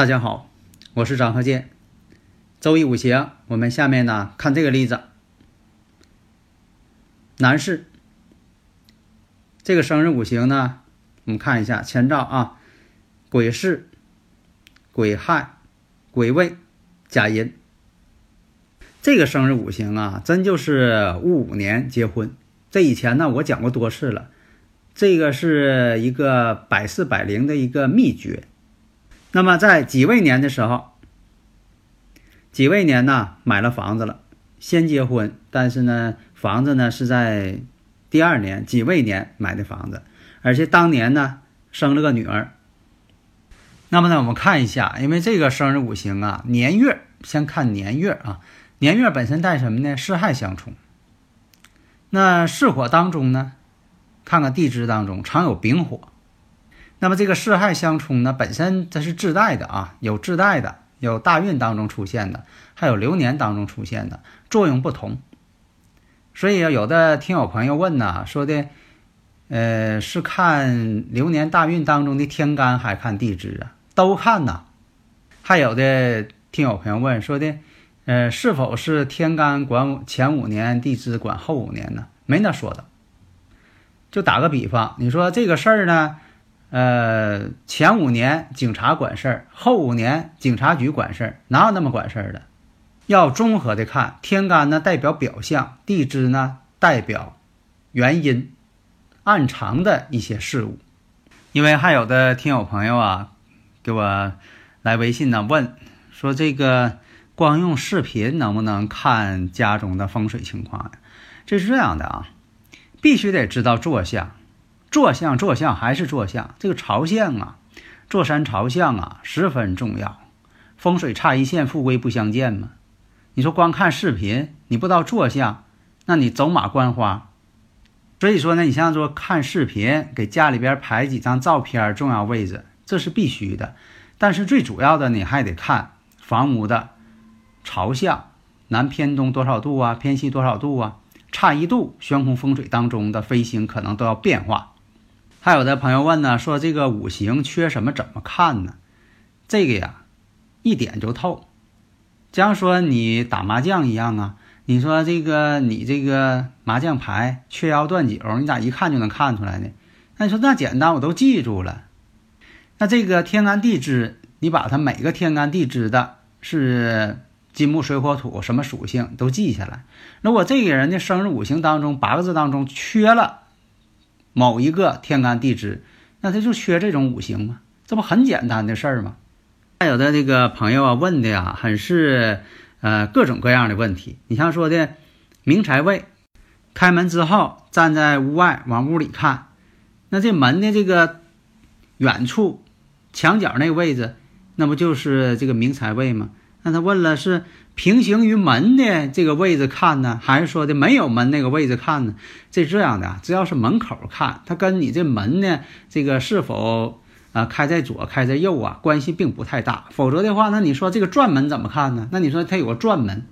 大家好，我是张鹤剑。周易五行，我们下面呢看这个例子。男士，这个生日五行呢，我们看一下前兆啊，癸巳、癸亥、癸未、甲寅。这个生日五行啊，真就是戊午年结婚。这以前呢，我讲过多次了，这个是一个百试百灵的一个秘诀。那么在己未年的时候，己未年呢买了房子了，先结婚，但是呢房子呢是在第二年己未年买的房子，而且当年呢生了个女儿。那么呢我们看一下，因为这个生日五行啊年月，先看年月啊，年月本身带什么呢？巳亥相冲。那巳火当中呢，看看地支当中常有丙火。那么这个四害相冲呢，本身它是自带的啊，有自带的，有大运当中出现的，还有流年当中出现的，作用不同。所以有的听友朋友问呢，说的，呃，是看流年大运当中的天干，还看地支啊？都看呐。还有的听友朋友问说的，呃，是否是天干管前五年，地支管后五年呢？没那说的。就打个比方，你说这个事儿呢？呃，前五年警察管事儿，后五年警察局管事儿，哪有那么管事儿的？要综合的看，天干呢代表表象，地支呢代表原因，暗藏的一些事物。因为还有的听友朋友啊，给我来微信呢问，说这个光用视频能不能看家中的风水情况呀？这是这样的啊，必须得知道坐向。坐向，坐向还是坐向？这个朝向啊，坐山朝向啊，十分重要。风水差一线，富贵不相见嘛。你说光看视频，你不知道坐向，那你走马观花。所以说呢，你像说看视频，给家里边拍几张照片，重要位置，这是必须的。但是最主要的，你还得看房屋的朝向，南偏东多少度啊，偏西多少度啊，差一度，悬空风水当中的飞星可能都要变化。还有的朋友问呢，说这个五行缺什么怎么看呢？这个呀，一点就透。就像说你打麻将一样啊，你说这个你这个麻将牌缺幺断九，你咋一看就能看出来呢？那你说那简单，我都记住了。那这个天干地支，你把它每个天干地支的是金木水火土什么属性都记下来。如果这个人的生日五行当中八个字当中缺了。某一个天干地支，那他就缺这种五行吗？这不很简单的事儿吗？还有的这个朋友啊问的呀，很是呃各种各样的问题。你像说的明财位，开门之后站在屋外往屋里看，那这门的这个远处墙角那个位置，那不就是这个明财位吗？那他问了是。平行于门的这个位置看呢，还是说的没有门那个位置看呢？这这样的，只要是门口看，它跟你这门呢，这个是否啊开在左、开在右啊，关系并不太大。否则的话，那你说这个转门怎么看呢？那你说它有个转门，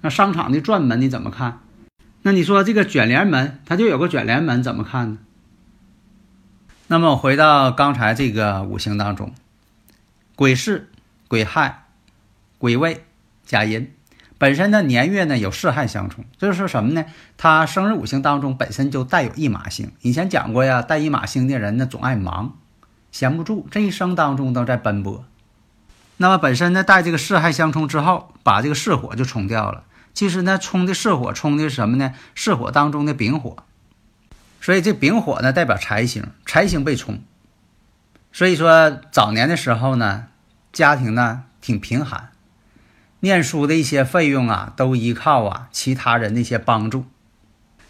那商场的转门你怎么看？那你说这个卷帘门，它就有个卷帘门，怎么看呢？那么我回到刚才这个五行当中，癸巳、癸亥、癸未。甲寅本身的年月呢有巳亥相冲，这就是什么呢？他生日五行当中本身就带有一马星。以前讲过呀，带一马星的人呢总爱忙，闲不住，这一生当中都在奔波。那么本身呢带这个巳亥相冲之后，把这个巳火就冲掉了。其实呢冲的巳火冲的是什么呢？巳火当中的丙火，所以这丙火呢代表财星，财星被冲。所以说早年的时候呢，家庭呢挺贫寒。念书的一些费用啊，都依靠啊其他人的一些帮助。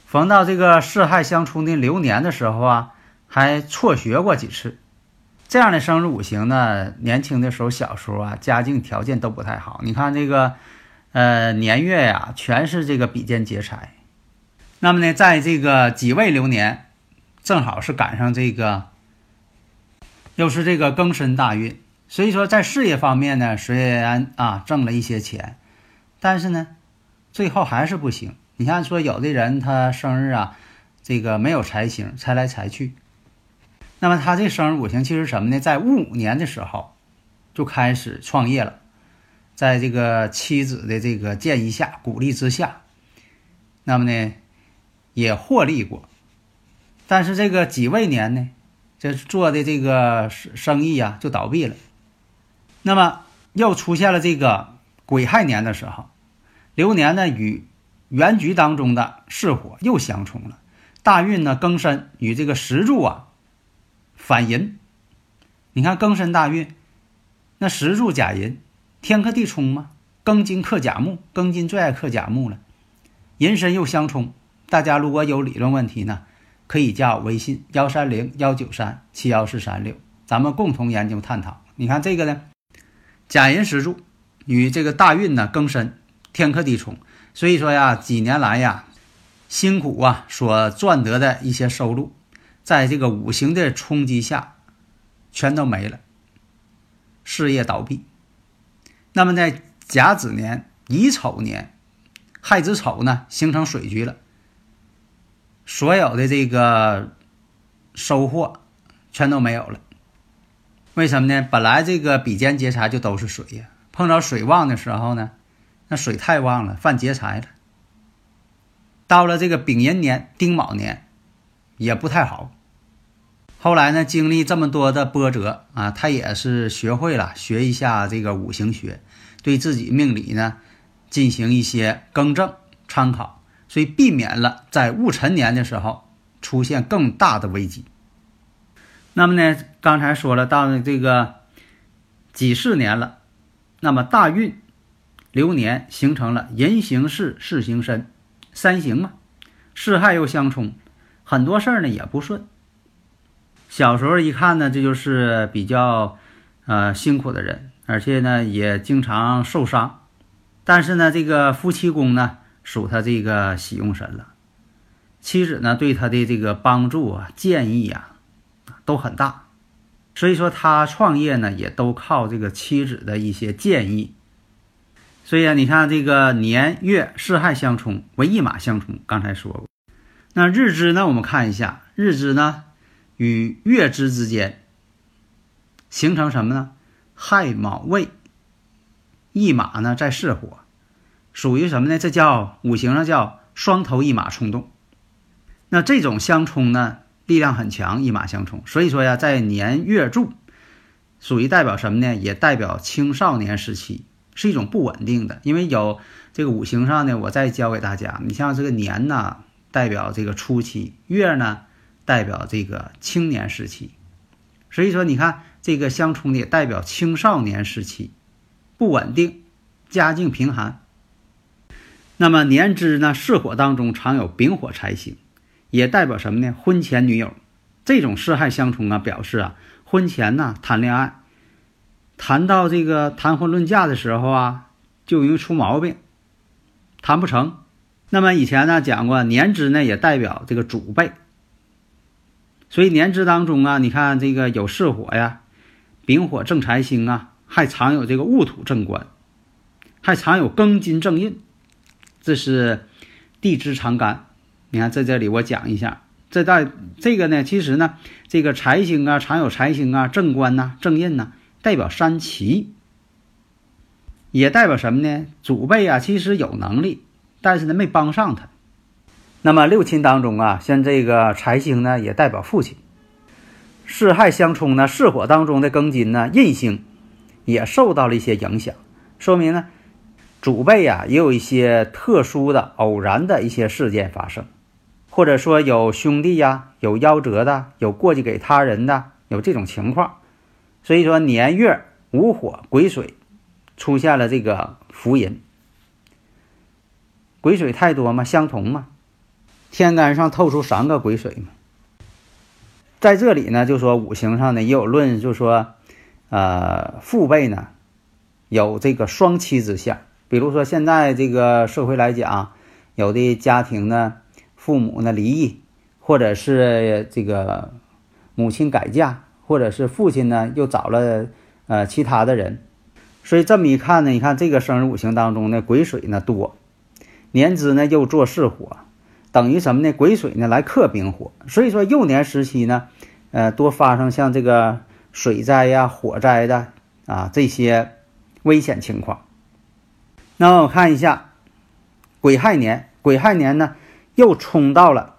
逢到这个四害相冲的流年的时候啊，还辍学过几次。这样的生日五行呢，年轻的时候、小时候啊，家境条件都不太好。你看这个，呃，年月呀，全是这个比肩劫财。那么呢，在这个己未流年，正好是赶上这个，又是这个庚申大运。所以说，在事业方面呢，虽然啊挣了一些钱，但是呢，最后还是不行。你像，说有的人他生日啊，这个没有财星，财来财去。那么他这生日五行其实什么呢？在戊午年的时候就开始创业了，在这个妻子的这个建议下、鼓励之下，那么呢也获利过。但是这个己未年呢，这做的这个生意啊就倒闭了。那么又出现了这个癸亥年的时候，流年呢与原局当中的巳火又相冲了，大运呢庚申与这个石柱啊。反寅，你看庚申大运，那石柱甲寅，天克地冲嘛。庚金克甲木，庚金最爱克甲木了。寅申又相冲，大家如果有理论问题呢，可以加我微信幺三零幺九三七幺四三六，咱们共同研究探讨。你看这个呢，甲寅石柱与这个大运呢庚申天克地冲，所以说呀，几年来呀，辛苦啊所赚得的一些收入。在这个五行的冲击下，全都没了，事业倒闭。那么在甲子年、乙丑年、亥子丑呢，形成水局了，所有的这个收获全都没有了。为什么呢？本来这个比肩劫财就都是水呀，碰着水旺的时候呢，那水太旺了，犯劫财了。到了这个丙寅年、丁卯年，也不太好。后来呢，经历这么多的波折啊，他也是学会了学一下这个五行学，对自己命理呢进行一些更正参考，所以避免了在戊辰年的时候出现更大的危机。那么呢，刚才说了，到了这个己巳年了，那么大运流年形成了人行事，事行身，三行嘛，巳亥又相冲，很多事儿呢也不顺。小时候一看呢，这就是比较，呃辛苦的人，而且呢也经常受伤。但是呢，这个夫妻宫呢属他这个喜用神了，妻子呢对他的这个帮助啊、建议啊都很大，所以说他创业呢也都靠这个妻子的一些建议。所以啊，你看这个年月四害相冲为一马相冲，刚才说过。那日支呢，我们看一下日支呢。与月支之间形成什么呢？亥卯未，一马呢在巳火，属于什么呢？这叫五行上叫双头一马冲动。那这种相冲呢，力量很强，一马相冲。所以说呀，在年月柱，属于代表什么呢？也代表青少年时期是一种不稳定的。因为有这个五行上呢，我再教给大家，你像这个年呢，代表这个初期，月呢。代表这个青年时期，所以说你看这个相冲的代表青少年时期，不稳定，家境贫寒。那么年支呢，巳火当中常有丙火财星，也代表什么呢？婚前女友，这种四害相冲啊，表示啊，婚前呢谈恋爱，谈到这个谈婚论嫁的时候啊，就容易出毛病，谈不成。那么以前呢讲过，年支呢也代表这个祖辈。所以年支当中啊，你看这个有巳火呀，丙火正财星啊，还常有这个戊土正官，还常有庚金正印，这是地支长干。你看在这里我讲一下，这代这个呢，其实呢，这个财星啊，常有财星啊，正官呐，正印呐，代表三奇，也代表什么呢？祖辈啊，其实有能力，但是呢，没帮上他。那么六亲当中啊，像这个财星呢，也代表父亲。四害相冲呢，巳火当中的庚金呢，印星也受到了一些影响，说明呢，祖辈啊也有一些特殊的、偶然的一些事件发生，或者说有兄弟呀有夭折的，有过继给他人的，有这种情况。所以说年月午火癸水，出现了这个福银。癸水太多嘛，相同嘛，天干上透出三个癸水嘛。在这里呢，就说五行上呢也有论，就说，呃，父辈呢有这个双妻之相。比如说现在这个社会来讲，有的家庭呢，父母呢离异，或者是这个母亲改嫁，或者是父亲呢又找了呃其他的人，所以这么一看呢，你看这个生日五行当中呢，癸水呢多。年支呢又做巳火，等于什么呢？癸水呢来克丙火，所以说幼年时期呢，呃，多发生像这个水灾呀、火灾的啊这些危险情况。那我看一下癸亥年，癸亥年呢又冲到了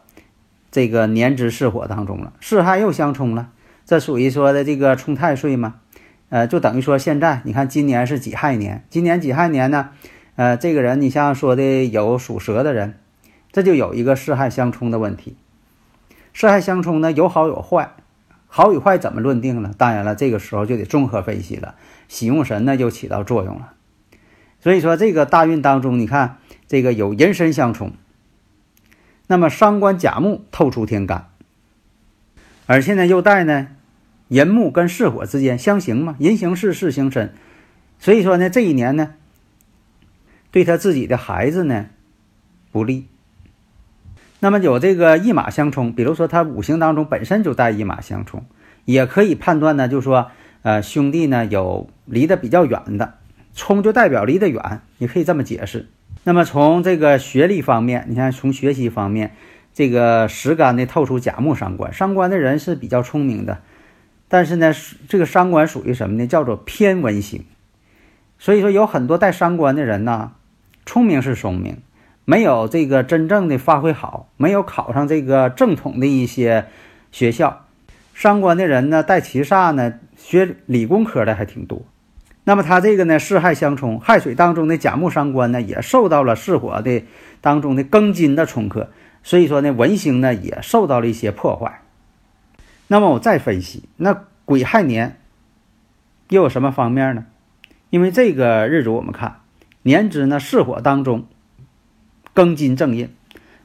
这个年支巳火当中了，巳亥又相冲了，这属于说的这个冲太岁嘛？呃，就等于说现在你看今年是己亥年，今年己亥年呢。呃，这个人，你像说的有属蛇的人，这就有一个四亥相冲的问题。四亥相冲呢，有好有坏，好与坏怎么论定呢？当然了，这个时候就得综合分析了，喜用神呢就起到作用了。所以说，这个大运当中，你看这个有人身相冲，那么伤官甲木透出天干，而现在又带呢寅木跟巳火之间相刑嘛，寅行巳，巳行申，所以说呢，这一年呢。对他自己的孩子呢不利。那么有这个一马相冲，比如说他五行当中本身就带一马相冲，也可以判断呢，就是说，呃，兄弟呢有离得比较远的，冲就代表离得远，你可以这么解释。那么从这个学历方面，你看从学习方面，这个时干呢透出甲木伤官，伤官的人是比较聪明的，但是呢，这个伤官属于什么呢？叫做偏文型，所以说有很多带伤官的人呢。聪明是聪明，没有这个真正的发挥好，没有考上这个正统的一些学校。伤官的人呢，带七煞呢，学理工科的还挺多。那么他这个呢，四害相冲，亥水当中的甲木伤官呢，也受到了巳火的当中的庚金的冲克，所以说呢，文星呢也受到了一些破坏。那么我再分析，那癸亥年又有什么方面呢？因为这个日子我们看。年支呢，巳火当中，庚金正印，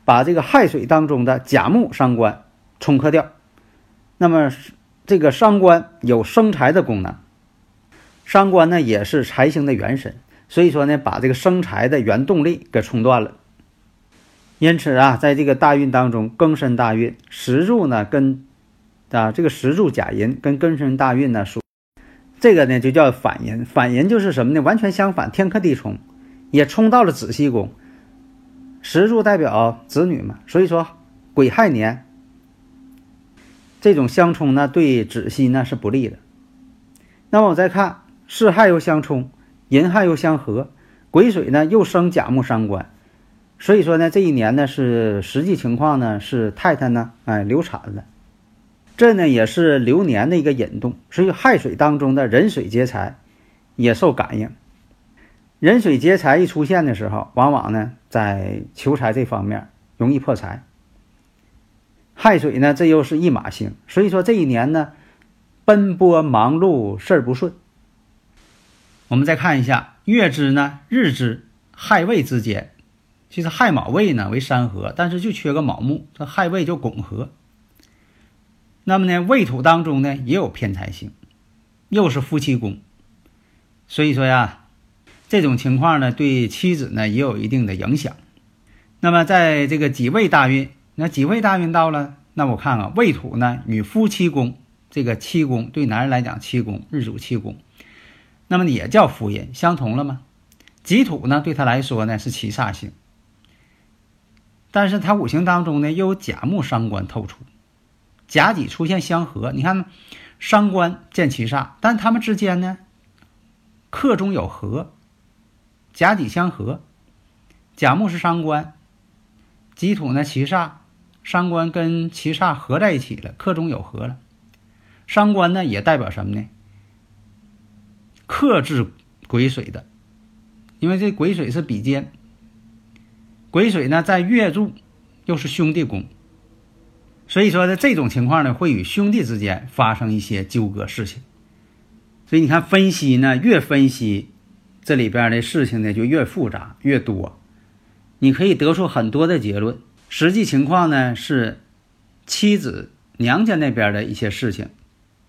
把这个亥水当中的甲木伤官冲克掉。那么这个伤官有生财的功能，伤官呢也是财星的元神，所以说呢，把这个生财的原动力给冲断了。因此啊，在这个大运当中，庚申大运石柱呢跟啊这个石柱甲寅跟庚申大运呢属。这个呢就叫反寅，反寅就是什么呢？完全相反，天克地冲，也冲到了子息宫。石柱代表子女嘛，所以说癸亥年这种相冲呢，对子息呢是不利的。那么我再看巳亥又相冲，寅亥又相合，癸水呢又生甲木伤官，所以说呢这一年呢是实际情况呢是太太呢哎流产了。这呢也是流年的一个引动，所以亥水当中的壬水劫财也受感应。壬水劫财一出现的时候，往往呢在求财这方面容易破财。亥水呢，这又是一马星，所以说这一年呢奔波忙碌，事儿不顺。我们再看一下月支呢，日支亥未之间，其实亥卯未呢为三合，但是就缺个卯木，这亥未就拱合。那么呢，未土当中呢也有偏财星，又是夫妻宫，所以说呀，这种情况呢对妻子呢也有一定的影响。那么在这个己未大运，那己未大运到了，那我看啊，未土呢与夫妻宫这个七宫对男人来讲七宫日主七宫，那么也叫夫阴，相同了吗？己土呢对他来说呢是七煞星，但是他五行当中呢又有甲木伤官透出。甲己出现相合，你看，伤官见七煞，但他们之间呢，克中有合，甲己相合，甲木是伤官，己土呢七煞，伤官跟七煞合在一起了，克中有合了。伤官呢也代表什么呢？克制癸水的，因为这癸水是比肩，癸水呢在月柱又是兄弟宫。所以说呢，这种情况呢，会与兄弟之间发生一些纠葛事情。所以你看，分析呢，越分析这里边的事情呢就越复杂越多，你可以得出很多的结论。实际情况呢是，妻子娘家那边的一些事情，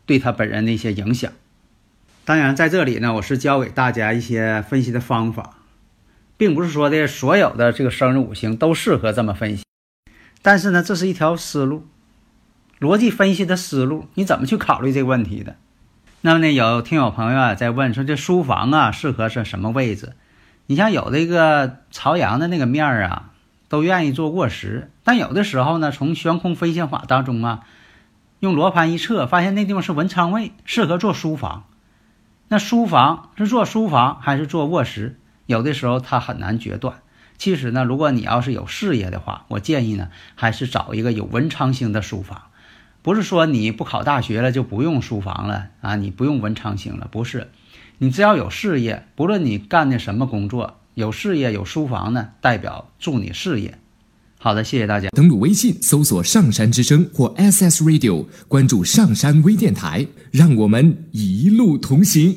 对他本人的一些影响。当然，在这里呢，我是教给大家一些分析的方法，并不是说的所有的这个生日五行都适合这么分析。但是呢，这是一条思路，逻辑分析的思路，你怎么去考虑这个问题的？那么呢，有听友朋友啊在问说，这书房啊适合是什么位置？你像有的一个朝阳的那个面儿啊，都愿意做卧室，但有的时候呢，从悬空飞行法当中啊，用罗盘一测，发现那地方是文昌位，适合做书房。那书房是做书房还是做卧室？有的时候它很难决断。其实呢，如果你要是有事业的话，我建议呢，还是找一个有文昌星的书房。不是说你不考大学了就不用书房了啊，你不用文昌星了，不是，你只要有事业，不论你干的什么工作，有事业有书房呢，代表助你事业。好的，谢谢大家。登录微信搜索“上山之声”或 SS Radio，关注上山微电台，让我们一路同行。